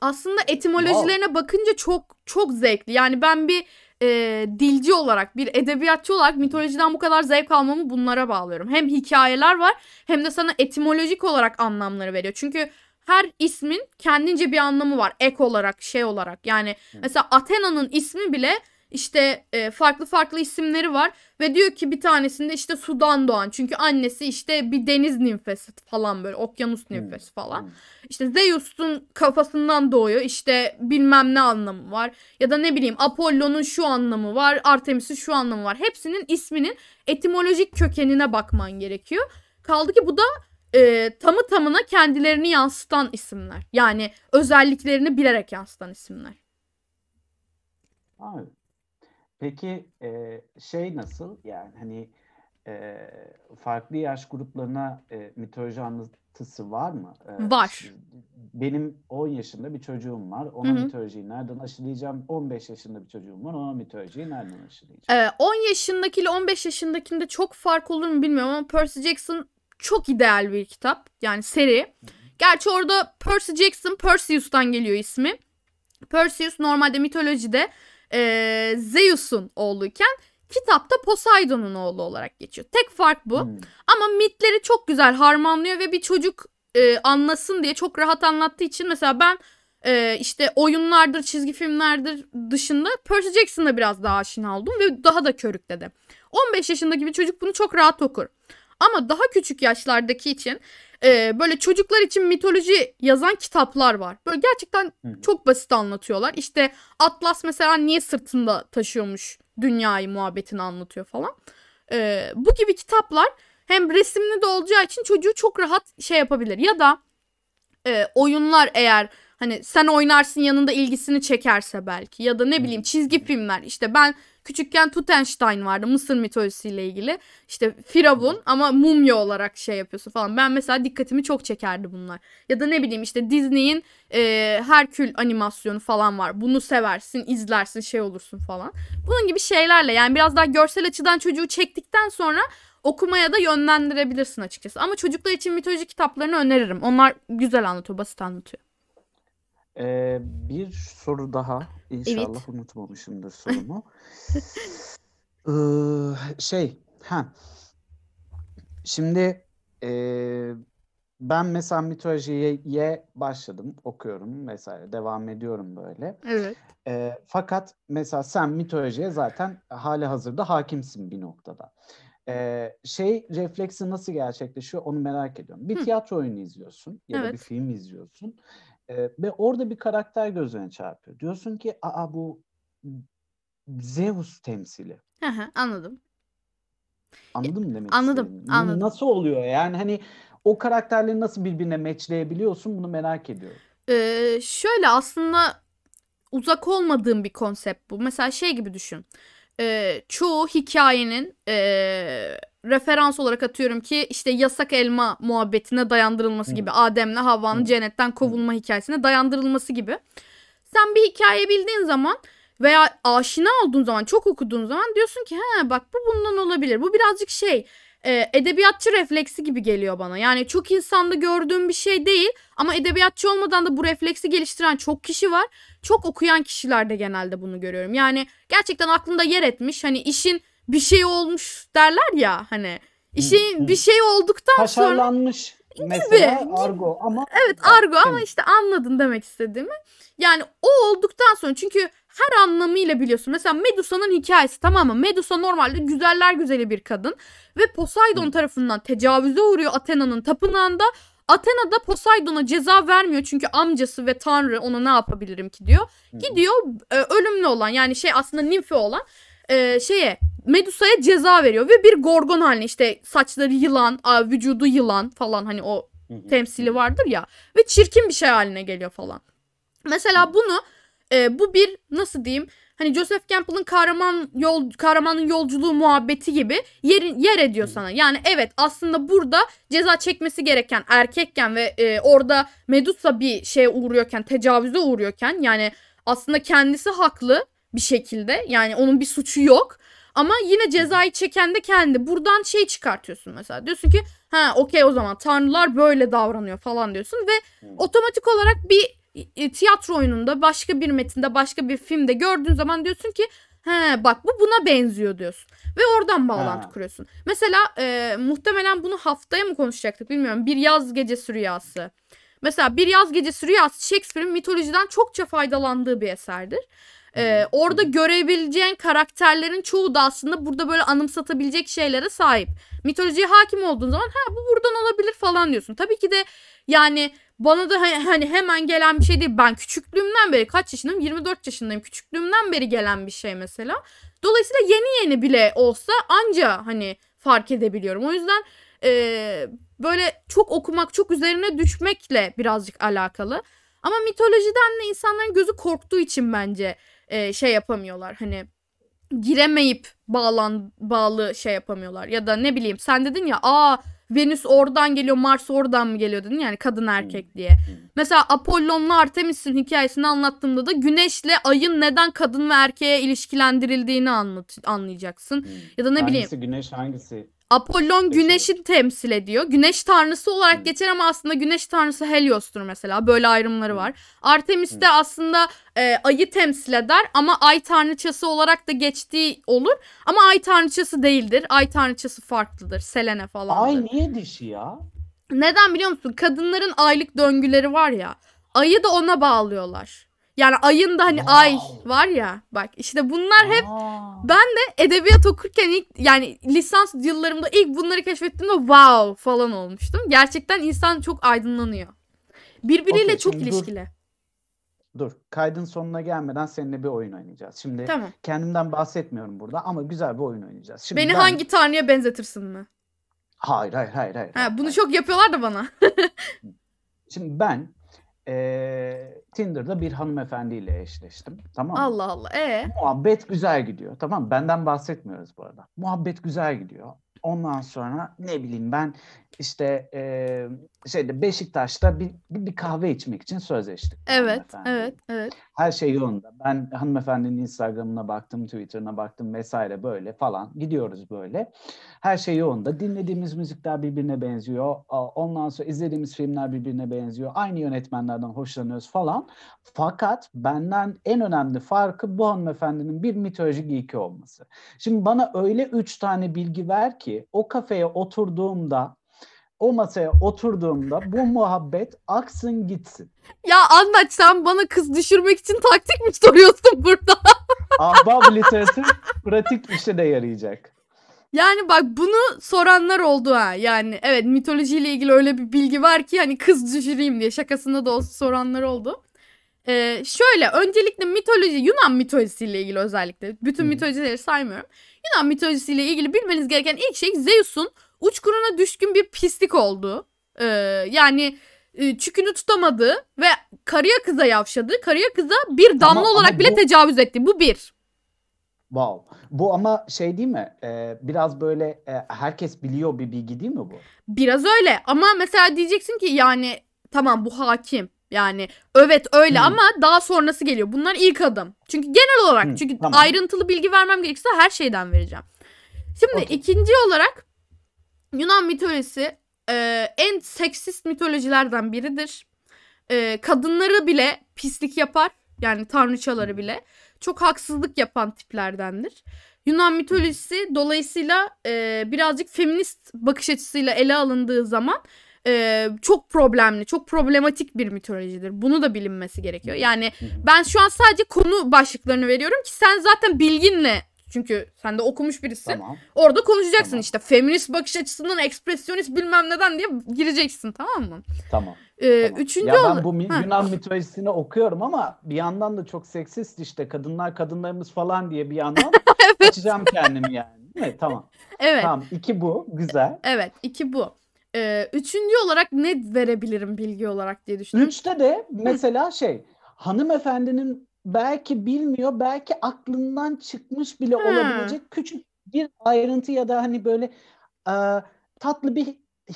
Aslında etimolojilerine bakınca çok çok zevkli. Yani ben bir e, dilci olarak, bir edebiyatçı olarak mitolojiden bu kadar zevk almamı bunlara bağlıyorum. Hem hikayeler var hem de sana etimolojik olarak anlamları veriyor. Çünkü her ismin kendince bir anlamı var. Ek olarak, şey olarak. Yani mesela Athena'nın ismi bile işte e, farklı farklı isimleri var ve diyor ki bir tanesinde işte sudan doğan çünkü annesi işte bir deniz nimfesi falan böyle okyanus nimfesi falan. İşte Zeus'un kafasından doğuyor. İşte bilmem ne anlamı var. Ya da ne bileyim Apollo'nun şu anlamı var. Artemis'in şu anlamı var. Hepsinin isminin etimolojik kökenine bakman gerekiyor. Kaldı ki bu da e, tamı tamına kendilerini yansıtan isimler. Yani özelliklerini bilerek yansıtan isimler. Abi. Peki e, şey nasıl yani hani e, farklı yaş gruplarına e, mitoloji anlatısı var mı? E, Var. Benim 10 yaşında bir çocuğum var. Ona Hı hı. mitolojiyi nereden aşılayacağım? 15 yaşında bir çocuğum var. Ona mitolojiyi nereden aşılayacağım? Ee, 10 yaşındakiyle 15 yaşındakinde çok fark olur mu bilmiyorum ama Percy Jackson çok ideal bir kitap. Yani seri. Gerçi orada Percy Jackson Perseus'tan geliyor ismi. Perseus normalde mitolojide e, Zeus'un oğluyken kitapta Poseidon'un oğlu olarak geçiyor. Tek fark bu. Hmm. Ama mitleri çok güzel harmanlıyor ve bir çocuk e, anlasın diye çok rahat anlattığı için mesela ben e, işte oyunlardır, çizgi filmlerdir dışında Percy Jackson'la biraz daha aşina oldum ve daha da körükledim. 15 yaşındaki bir çocuk bunu çok rahat okur. Ama daha küçük yaşlardaki için e, böyle çocuklar için mitoloji yazan kitaplar var. Böyle gerçekten çok basit anlatıyorlar. İşte Atlas mesela niye sırtında taşıyormuş dünyayı muhabbetini anlatıyor falan. E, bu gibi kitaplar hem resimli de olacağı için çocuğu çok rahat şey yapabilir. Ya da e, oyunlar eğer hani sen oynarsın yanında ilgisini çekerse belki ya da ne bileyim çizgi filmler işte ben küçükken Tutenstein vardı Mısır mitolojisiyle ilgili işte Firavun ama mumya olarak şey yapıyorsun falan ben mesela dikkatimi çok çekerdi bunlar ya da ne bileyim işte Disney'in e, Herkül animasyonu falan var bunu seversin izlersin şey olursun falan bunun gibi şeylerle yani biraz daha görsel açıdan çocuğu çektikten sonra okumaya da yönlendirebilirsin açıkçası. Ama çocuklar için mitoloji kitaplarını öneririm. Onlar güzel anlatıyor, basit anlatıyor. Ee, bir soru daha. İnşallah unutmamışımdır sorumu. Ee, şey, ha. Şimdi ee, ben mesela mitolojiye başladım, okuyorum vesaire, devam ediyorum böyle. Evet. Ee, fakat mesela sen mitolojiye zaten hali hazırda hakimsin bir noktada. Ee, şey refleksi nasıl gerçekleşiyor onu merak ediyorum. Bir Hı. tiyatro oyunu izliyorsun ya da bir Evet. film izliyorsun Ee, ve orada bir karakter gözüne çarpıyor. Diyorsun ki aa bu Zeus temsili. Hı hı, anladım. Anladın mı demek anladım, istediğimi? Anladım. Nasıl oluyor yani hani o karakterleri nasıl birbirine matchleyebiliyorsun bunu merak ediyorum. Ee, şöyle aslında uzak olmadığım bir konsept bu. Mesela şey gibi düşün. Ee, çoğu hikayenin ee, referans olarak atıyorum ki işte yasak elma muhabbetine dayandırılması gibi. Adem'le Havva'nın cennetten kovulma hikayesine dayandırılması gibi. Sen bir hikaye bildiğin zaman veya aşina olduğun zaman çok okuduğun zaman diyorsun ki he bak bu bundan olabilir. Bu birazcık şey e, edebiyatçı refleksi gibi geliyor bana. Yani çok insanda gördüğüm bir şey değil ama edebiyatçı olmadan da bu refleksi geliştiren çok kişi var. Çok okuyan kişilerde genelde bunu görüyorum. Yani gerçekten aklında yer etmiş hani işin bir şey olmuş derler ya hani işin hı. bir şey olduktan sonra Kaşarlanmış mesela gibi. argo ama Evet argo ama işte anladın demek istediğimi. Yani o olduktan sonra çünkü her anlamıyla biliyorsun. Mesela Medusa'nın hikayesi tamam mı? Medusa normalde güzeller güzeli bir kadın. Ve Poseidon Hı. tarafından tecavüze uğruyor Athena'nın tapınağında. Athena da Poseidon'a ceza vermiyor çünkü amcası ve tanrı ona ne yapabilirim ki diyor. Gidiyor e, ölümlü olan yani şey aslında nimfi olan e, şeye Medusa'ya ceza veriyor ve bir gorgon haline işte saçları yılan, vücudu yılan falan hani o temsili vardır ya ve çirkin bir şey haline geliyor falan. Mesela bunu e, bu bir nasıl diyeyim hani Joseph Campbell'ın kahraman yol kahramanın yolculuğu muhabbeti gibi yer, yer ediyor sana. Yani evet aslında burada ceza çekmesi gereken erkekken ve e, orada Medusa bir şeye uğruyorken tecavüze uğruyorken yani aslında kendisi haklı bir şekilde yani onun bir suçu yok. Ama yine cezayı çeken de kendi. Buradan şey çıkartıyorsun mesela. Diyorsun ki ha okey o zaman tanrılar böyle davranıyor falan diyorsun ve otomatik olarak bir e, tiyatro oyununda başka bir metinde başka bir filmde gördüğün zaman diyorsun ki he bak bu buna benziyor diyorsun. Ve oradan bağlantı Ha. kuruyorsun. Mesela e, muhtemelen bunu haftaya mı konuşacaktık bilmiyorum. Bir yaz gecesi rüyası. Mesela bir yaz gecesi rüyası Shakespeare'in mitolojiden çokça faydalandığı bir eserdir. Ee, orada görebileceğin karakterlerin çoğu da aslında burada böyle anımsatabilecek şeylere sahip. Mitolojiye hakim olduğun zaman ha bu buradan olabilir falan diyorsun. Tabii ki de yani bana da hani- hani hemen gelen bir şey değil. Ben küçüklüğümden beri kaç yaşındayım? 24 yaşındayım. Küçüklüğümden beri gelen bir şey mesela. Dolayısıyla yeni yeni bile olsa anca hani fark edebiliyorum. O yüzden e, böyle çok okumak, çok üzerine düşmekle birazcık alakalı. Ama mitolojiden de insanların gözü korktuğu için bence e, şey yapamıyorlar. Hani giremeyip bağlan bağlı şey yapamıyorlar. Ya da ne bileyim sen dedin ya aa Venüs oradan geliyor Mars oradan mı geliyor dedin yani kadın erkek diye. Mesela Apollon'la Artemis'in hikayesini anlattığımda da güneşle ayın neden kadın ve erkeğe ilişkilendirildiğini anlat anlayacaksın. Hı. Ya da ne bileyim Hangisi güneş hangisi? Apollon güneşi temsil ediyor. Güneş tanrısı olarak geçer ama aslında güneş tanrısı Helios'tur mesela. Böyle ayrımları var. Artemis de aslında e, ayı temsil eder ama ay tanrıçası olarak da geçtiği olur. Ama ay tanrıçası değildir. Ay tanrıçası farklıdır. Selene falan. Ay niye dişi ya? Neden biliyor musun? Kadınların aylık döngüleri var ya. Ayı da ona bağlıyorlar. Yani ayın da hani Wow. ay var ya. Bak işte bunlar hep Aa. ben de edebiyat okurken ilk yani lisans yıllarımda ilk bunları keşfettiğimde wow falan olmuştum. Gerçekten insan çok aydınlanıyor. Birbiriyle Okey, çok dur. ilişkili. Dur, kaydın sonuna gelmeden seninle bir oyun oynayacağız. Şimdi Tamam. kendimden bahsetmiyorum burada ama güzel bir oyun oynayacağız. Şimdi Beni ben- hangi tanrıya benzetirsin mi? Hayır, hayır, hayır, hayır. Ha, bunu hayır. çok yapıyorlar da bana. Şimdi ben eee, Tinder'da bir hanımefendiyle eşleştim. Tamam mı? Allah Allah. E Muhabbet güzel gidiyor. Tamam? Benden bahsetmiyoruz bu arada. Muhabbet güzel gidiyor. Ondan sonra ne bileyim ben işte eee, şeyde Beşiktaş'ta bir, bir, kahve içmek için sözleştik. evet, evet, evet. Her şey yolunda. Ben hanımefendinin Instagram'ına baktım, Twitter'ına baktım vesaire böyle falan. Gidiyoruz böyle. Her şey yolunda. Dinlediğimiz müzikler birbirine benziyor. Ondan sonra izlediğimiz filmler birbirine benziyor. Aynı yönetmenlerden hoşlanıyoruz falan. Fakat benden en önemli farkı bu hanımefendinin bir mitolojik geeki olması. Şimdi bana öyle üç tane bilgi ver ki o kafeye oturduğumda o masaya oturduğumda bu muhabbet aksın gitsin. Ya anlat sen bana kız düşürmek için taktik mi soruyorsun burada? Ahbap literatür pratik işe de yarayacak. Yani bak bunu soranlar oldu ha. Yani evet mitolojiyle ilgili öyle bir bilgi var ki hani kız düşüreyim diye şakasında da olsa soranlar oldu. Ee, şöyle öncelikle mitoloji Yunan mitolojisiyle ilgili özellikle bütün Hı. mitolojileri saymıyorum. Yunan mitolojisiyle ilgili bilmeniz gereken ilk şey Zeus'un uçkuruna düşkün bir pislik olduğu. Ee, yani e, çükünü tutamadığı ve karıya kıza yavşadığı, karıya kıza bir damla Ama- olarak ama bile bu- tecavüz ettiği. Bu bir. Wow. Bu ama şey değil mi? Ee, biraz böyle e, herkes biliyor bir bilgi değil mi bu? Biraz öyle ama mesela diyeceksin ki yani tamam bu hakim. Yani evet öyle Hmm. ama daha sonrası geliyor. Bunlar ilk adım. Çünkü genel olarak Hmm, çünkü tamam. ayrıntılı bilgi vermem gerekirse her şeyden vereceğim. Şimdi Okey. ikinci olarak Yunan mitolojisi e, en seksist mitolojilerden biridir. E, kadınları bile pislik yapar. Yani tanrıçaları bile. Çok haksızlık yapan tiplerdendir. Yunan mitolojisi dolayısıyla e, birazcık feminist bakış açısıyla ele alındığı zaman e, çok problemli, çok problematik bir mitolojidir. Bunu da bilinmesi gerekiyor. Yani ben şu an sadece konu başlıklarını veriyorum ki sen zaten bilginle çünkü sen de okumuş birisin. Tamam. Orada konuşacaksın Tamam. işte feminist bakış açısından ekspresyonist bilmem neden diye gireceksin tamam mı? Tamam. Ee, tamam. Üçüncü ya ben bu Ha. Yunan mitolojisini okuyorum ama bir yandan da çok seksist işte kadınlar kadınlarımız falan diye bir yandan açacağım kendimi yani. Evet, tamam. Evet. Tamam. iki bu. Güzel. Evet. iki bu. Ee, üçüncü olarak ne verebilirim bilgi olarak diye düşünüyorum. Üçte de mesela şey hanımefendinin belki bilmiyor belki aklından çıkmış bile Ha. olabilecek küçük bir ayrıntı ya da hani böyle e, tatlı bir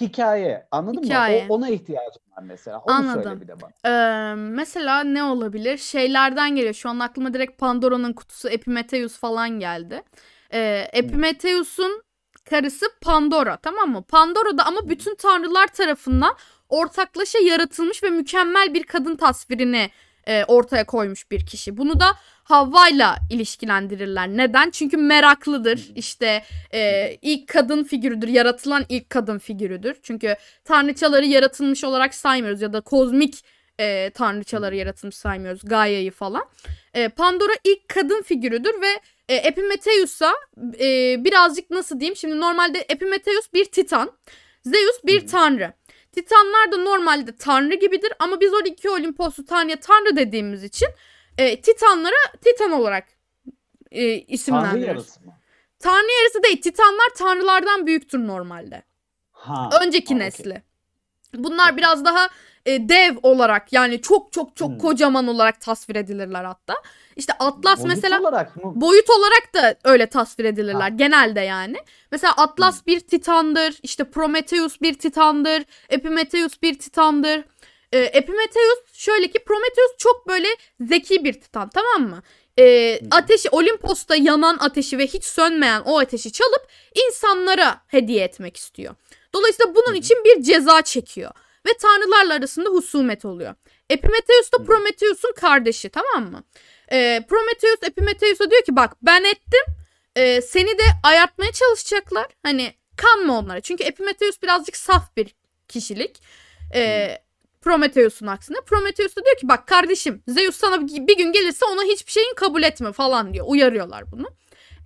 hikaye anladın Hikaye. mı? O, ona ihtiyacım var mesela. Onu Anladım. söyle bir de bana. Ee, mesela ne olabilir? Şeylerden geliyor. Şu an aklıma direkt Pandora'nın kutusu Epimetheus falan geldi. Ee, Epimetheus'un karısı Pandora tamam mı? Pandora da ama bütün tanrılar tarafından ortaklaşa yaratılmış ve mükemmel bir kadın tasvirini e, ortaya koymuş bir kişi. Bunu da Havva'yla ilişkilendirirler. Neden? Çünkü meraklıdır. İşte e, ilk kadın figürüdür. Yaratılan ilk kadın figürüdür. Çünkü tanrıçaları yaratılmış olarak saymıyoruz ya da kozmik e, tanrıçaları yaratılmış saymıyoruz. Gaia'yı falan. E, Pandora ilk kadın figürüdür ve e, Epimetheus'a e, birazcık nasıl diyeyim? Şimdi normalde Epimetheus bir titan. Zeus bir Hı. tanrı. Titanlar da normalde tanrı gibidir ama biz 12 Olimposlu tanrıya tanrı dediğimiz için e, titanlara titan olarak e, Tanrı isimlendiriyoruz. yarısı mı? Tanrı yarısı değil. Titanlar tanrılardan büyüktür normalde. Ha. Önceki ha, okey. nesli. Bunlar biraz daha e, dev olarak yani çok çok çok Hmm. kocaman olarak tasvir edilirler hatta. İşte Atlas Boyut mesela olarak mı? boyut olarak da öyle tasvir edilirler Ha. genelde yani. Mesela Atlas bir titandır, işte Prometheus bir titandır, Epimetheus bir titandır. Ee, Epimetheus şöyle ki Prometheus çok böyle zeki bir titan tamam mı? Hı. ateşi Olimpos'ta yanan ateşi ve hiç sönmeyen o ateşi çalıp insanlara hediye etmek istiyor. Dolayısıyla bunun Hı hı. için bir ceza çekiyor ve tanrılarla arasında husumet oluyor. Epimetheus da. Prometheus'un kardeşi tamam mı? Ee, Prometheus Epimetheus'a diyor ki bak ben ettim Ee, seni de ayartmaya çalışacaklar. Hani kanma onlara. Çünkü Epimetheus birazcık saf bir kişilik. Ee, Prometheus'un aksine. Prometheus da diyor ki bak kardeşim Zeus sana bir gün gelirse ona hiçbir şeyin kabul etme falan diyor. Uyarıyorlar bunu.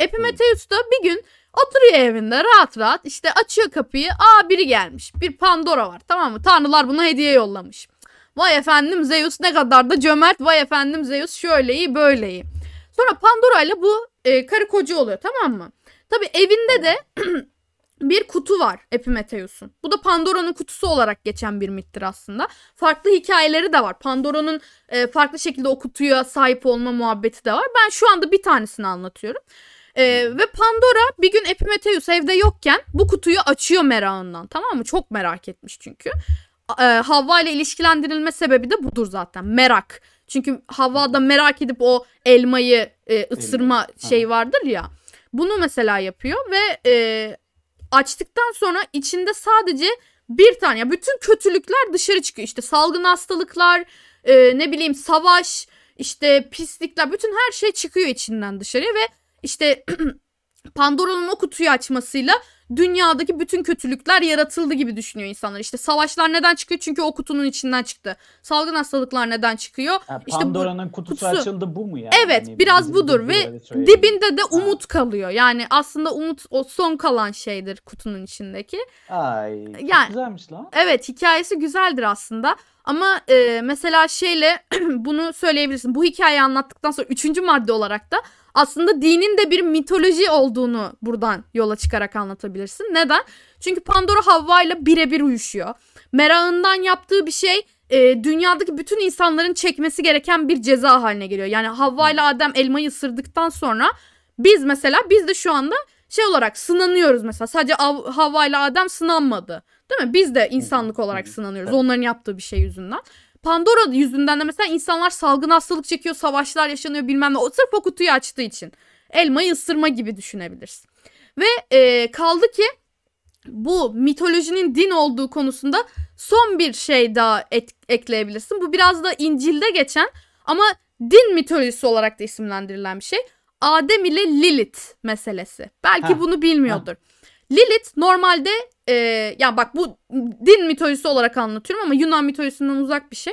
Epimetheus da bir gün oturuyor evinde rahat rahat işte açıyor kapıyı. Aa biri gelmiş. Bir Pandora var tamam mı? Tanrılar buna hediye yollamış. Vay efendim Zeus ne kadar da cömert. Vay efendim Zeus şöyle iyi böyle iyi. Sonra Pandora ile bu e, karı koca oluyor tamam mı? Tabi evinde de bir kutu var Epimetheus'un. Bu da Pandora'nın kutusu olarak geçen bir mittir aslında. Farklı hikayeleri de var. Pandora'nın e, farklı şekilde o kutuya sahip olma muhabbeti de var. Ben şu anda bir tanesini anlatıyorum. E, ve Pandora bir gün Epimetheus evde yokken bu kutuyu açıyor merakından tamam mı? Çok merak etmiş çünkü. E, Havva ile ilişkilendirilme sebebi de budur zaten merak. Çünkü Havva da merak edip o elmayı e, ısırma şey vardır ya. Bunu mesela yapıyor ve e, açtıktan sonra içinde sadece bir tane ya bütün kötülükler dışarı çıkıyor. İşte salgın hastalıklar, e, ne bileyim savaş, işte pislikler bütün her şey çıkıyor içinden dışarıya ve işte Pandora'nın o kutuyu açmasıyla dünyadaki bütün kötülükler yaratıldı gibi düşünüyor insanlar. İşte savaşlar neden çıkıyor? Çünkü o kutunun içinden çıktı. Salgın hastalıklar neden çıkıyor? Ha, İşte Pandora'nın kutusu, kutusu- açıldı bu mu yani? Evet Hani biraz budur ve dibinde de umut kalıyor. Yani aslında umut o son kalan şeydir kutunun içindeki. Ay Yani- güzelmiş lan. Evet hikayesi güzeldir aslında. Ama e, mesela şeyle bunu söyleyebilirsin. Bu hikayeyi anlattıktan sonra üçüncü madde olarak da aslında dinin de bir mitoloji olduğunu buradan yola çıkarak anlatabilirsin. Neden? Çünkü Pandora Havva ile birebir uyuşuyor. Merakından yaptığı bir şey e, dünyadaki bütün insanların çekmesi gereken bir ceza haline geliyor. Yani Havva ile Adem elmayı ısırdıktan sonra biz mesela biz de şu anda şey olarak sınanıyoruz mesela. Sadece Av- Havva ile Adem sınanmadı. Değil mi? Biz de insanlık olarak sınanıyoruz. Onların yaptığı bir şey yüzünden. Pandora yüzünden de mesela insanlar salgın hastalık çekiyor, savaşlar yaşanıyor bilmem ne. O sırf o kutuyu açtığı için. Elmayı ısırma gibi düşünebilirsin. Ve e, kaldı ki bu mitolojinin din olduğu konusunda son bir şey daha et- ekleyebilirsin. Bu biraz da İncil'de geçen ama din mitolojisi olarak da isimlendirilen bir şey. Adem ile Lilith meselesi. Belki Ha, bunu bilmiyordur. Lilith normalde e, ya bak bu din mitolojisi olarak anlatıyorum ama Yunan mitolojisinden uzak bir şey.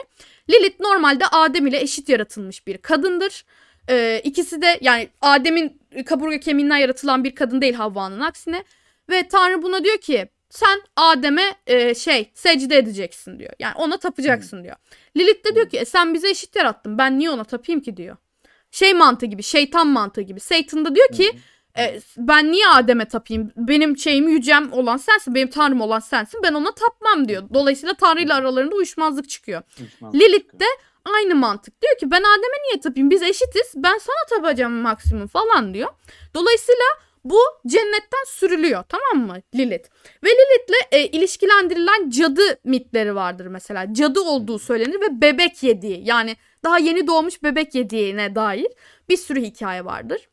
Lilith normalde Adem ile eşit yaratılmış bir kadındır. E, ikisi de yani Adem'in kaburga kemiğinden yaratılan bir kadın değil Havva'nın aksine. Ve Tanrı buna diyor ki sen Adem'e e, şey secde edeceksin diyor. Yani ona tapacaksın diyor. Lilith de diyor ki e, sen bize eşit yarattın ben niye ona tapayım ki diyor. Şey mantığı gibi şeytan mantığı gibi. Satan da diyor ki. E, ben niye Adem'e tapayım? Benim şeyim yücem olan sensin. Benim tanrım olan sensin. Ben ona tapmam diyor. Dolayısıyla Tanrı ile aralarında uyuşmazlık çıkıyor. Düşman Lilith çıkıyor. de aynı mantık. Diyor ki ben Adem'e niye tapayım? Biz eşitiz. Ben sana tapacağım maksimum falan diyor. Dolayısıyla bu cennetten sürülüyor tamam mı Lilith? Ve Lilith'le e, ilişkilendirilen cadı mitleri vardır mesela. Cadı olduğu söylenir ve bebek yediği yani daha yeni doğmuş bebek yediğine dair bir sürü hikaye vardır.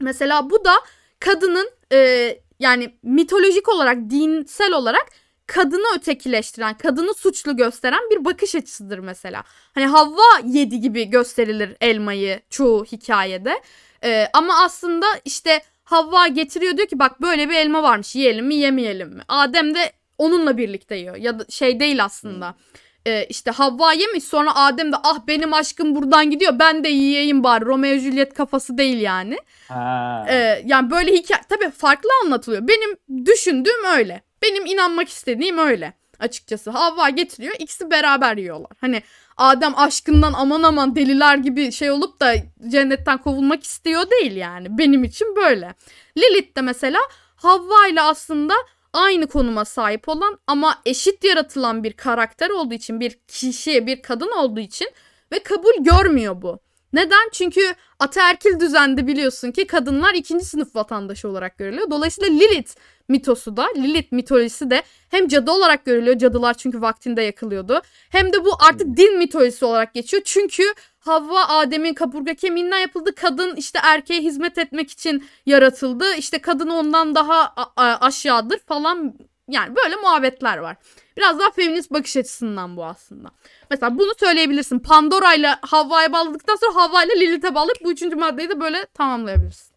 Mesela bu da kadının e, yani mitolojik olarak dinsel olarak kadını ötekileştiren, kadını suçlu gösteren bir bakış açısıdır mesela. Hani Havva yedi gibi gösterilir elmayı çoğu hikayede. Ee, ama aslında işte Havva getiriyor diyor ki bak böyle bir elma varmış yiyelim mi yemeyelim mi? Adem de onunla birlikte yiyor ya da şey değil aslında. Ee, e, işte Havva yemiş sonra Adem de ah benim aşkım buradan gidiyor ben de yiyeyim bari Romeo Juliet kafası değil yani. Ha. Ee, yani böyle hikaye tabii farklı anlatılıyor. Benim düşündüğüm öyle. Benim inanmak istediğim öyle açıkçası. Havva getiriyor ikisi beraber yiyorlar. Hani Adem aşkından aman aman deliler gibi şey olup da cennetten kovulmak istiyor değil yani. Benim için böyle. Lilith de mesela Havva ile aslında aynı konuma sahip olan ama eşit yaratılan bir karakter olduğu için bir kişi bir kadın olduğu için ve kabul görmüyor bu. Neden? Çünkü ataerkil düzende biliyorsun ki kadınlar ikinci sınıf vatandaşı olarak görülüyor. Dolayısıyla Lilith mitosu da, Lilith mitolojisi de hem cadı olarak görülüyor. Cadılar çünkü vaktinde yakılıyordu. Hem de bu artık din mitolojisi olarak geçiyor. Çünkü Havva Adem'in kaburga kemiğinden yapıldı. Kadın işte erkeğe hizmet etmek için yaratıldı. İşte kadın ondan daha aşağıdır falan. Yani böyle muhabbetler var. Biraz daha feminist bakış açısından bu aslında. Mesela bunu söyleyebilirsin. Pandora ile Havva'ya bağladıktan sonra Havva ile Lilith'e bağlayıp bu üçüncü maddeyi de böyle tamamlayabilirsin.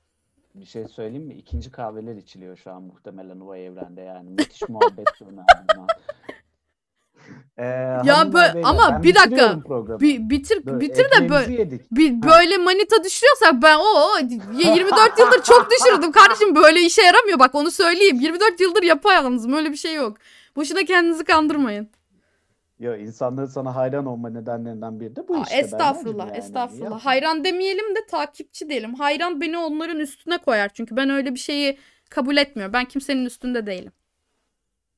Bir şey söyleyeyim mi? İkinci kahveler içiliyor şu an muhtemelen o evrende yani. Müthiş muhabbet. Ee, hanımlar, böyle- ama ben bir dakika. Bir, bitir Dur, bitir de böyle Ha. böyle manita düşürüyorsak ben o 24 yıldır çok düşürdüm kardeşim böyle işe yaramıyor bak onu söyleyeyim 24 yıldır yapayalnızım öyle bir şey yok. Boşuna kendinizi kandırmayın. Yo, insanların sana hayran olma nedenlerinden biri de bu Aa, işte. estağfurullah yani? estağfurullah. Yapma. Hayran demeyelim de takipçi diyelim. Hayran beni onların üstüne koyar çünkü ben öyle bir şeyi kabul etmiyorum. Ben kimsenin üstünde değilim.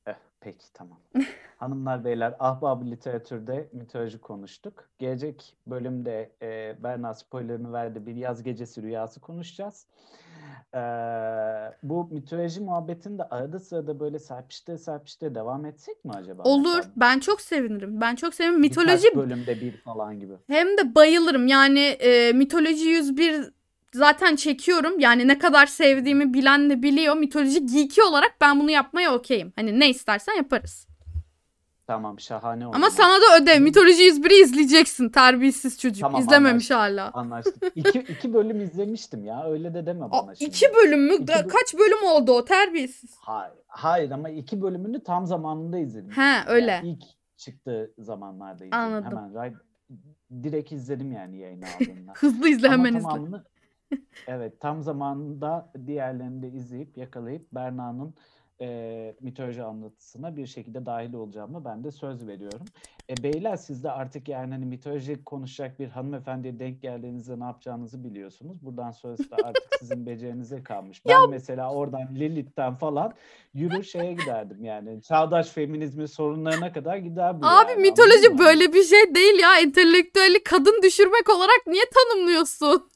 Eh, peki tamam. Hanımlar beyler ahbab literatürde mitoloji konuştuk. Gelecek bölümde e, Berna spoilerını verdi bir yaz gecesi rüyası konuşacağız. Ee, bu mitoloji muhabbetini de arada sırada böyle serpişte serpişte devam etsek mi acaba? Olur. Mesela Ben çok sevinirim. Ben çok sevinirim. birkaç Mitoloji bölümde bir falan gibi. hem de bayılırım. Yani e, mitoloji 101 zaten çekiyorum. Yani ne kadar sevdiğimi bilen de biliyor. Mitoloji geeki olarak ben bunu yapmaya okeyim. Hani ne istersen yaparız. Tamam şahane oldu. Ama sana da ödev. Mitoloji 101'i izleyeceksin. Terbiyesiz çocuk. Tamam, İzlememiş hala. Anlaştık. İki, iki bölüm izlemiştim ya. Öyle de deme bana şimdi. iki bölüm mü? İki bö- Kaç bölüm oldu o? Terbiyesiz. Hayır, hayır ama iki bölümünü tam zamanında izledim. He öyle. Yani ilk çıktığı zamanlarda izledim. Anladım. Hemen direkt izledim yani yayın aldığında. Hızlı izle Ama hemen izle. evet tam zamanında diğerlerini de izleyip yakalayıp Berna'nın e, mitoloji anlatısına bir şekilde dahil olacağımı ben de söz veriyorum. E, beyler siz de artık yani hani mitoloji konuşacak bir hanımefendiye denk geldiğinizde ne yapacağınızı biliyorsunuz. Buradan sonrası da artık sizin becerinize kalmış. Ben mesela oradan Lilith'ten falan yürür şeye giderdim yani. Çağdaş feminizmin sorunlarına kadar gider bu Abi yani, mitoloji böyle bir şey değil ya. Entelektüeli kadın düşürmek olarak niye tanımlıyorsun?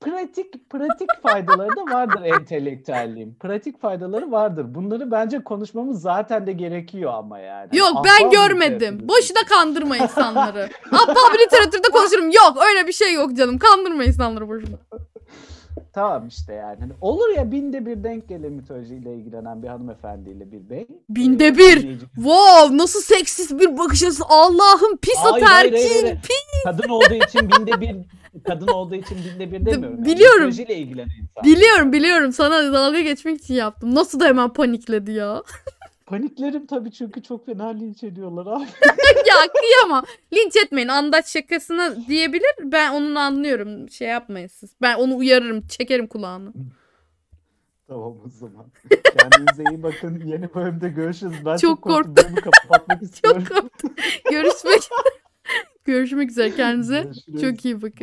Pratik pratik faydaları da vardır entelektüelliğin. Pratik faydaları vardır. Bunları bence konuşmamız zaten de gerekiyor ama yani. Yok Ahbap ben görmedim. Boşuna kandırma insanları. Ahbap literatürde konuşurum. Yok öyle bir şey yok canım. Kandırma insanları boşuna. Tamam işte yani. Hani olur ya binde bir denk gelir mitolojiyle ilgilenen bir hanımefendiyle bir bey. Binde Ee, bir. Wow nasıl seksist bir bakış açısı. Allah'ım pis Hayır, hayır, hayır, hayır. Kadın olduğu için binde bir kadın olduğu için binde bir demiyorum. yani. Biliyorum. Mitolojiyle ilgilenen insan. Biliyorum biliyorum sana dalga geçmek için yaptım. Nasıl da hemen panikledi ya. Paniklerim tabii çünkü çok fena linç ediyorlar abi. ya kıyamam. Linç etmeyin. Andaç şakasına diyebilir. Ben onu anlıyorum. Şey yapmayın siz. Ben onu uyarırım. Çekerim kulağını. Tamam o zaman. Kendinize iyi bakın. Yeni bölümde görüşürüz. Ben çok, Çok korktum. korktum. Bölümü kapatmak istiyorum. Çok korktum. Görüşmek Görüşmek üzere kendinize. Görüşürüz. Çok iyi bakın.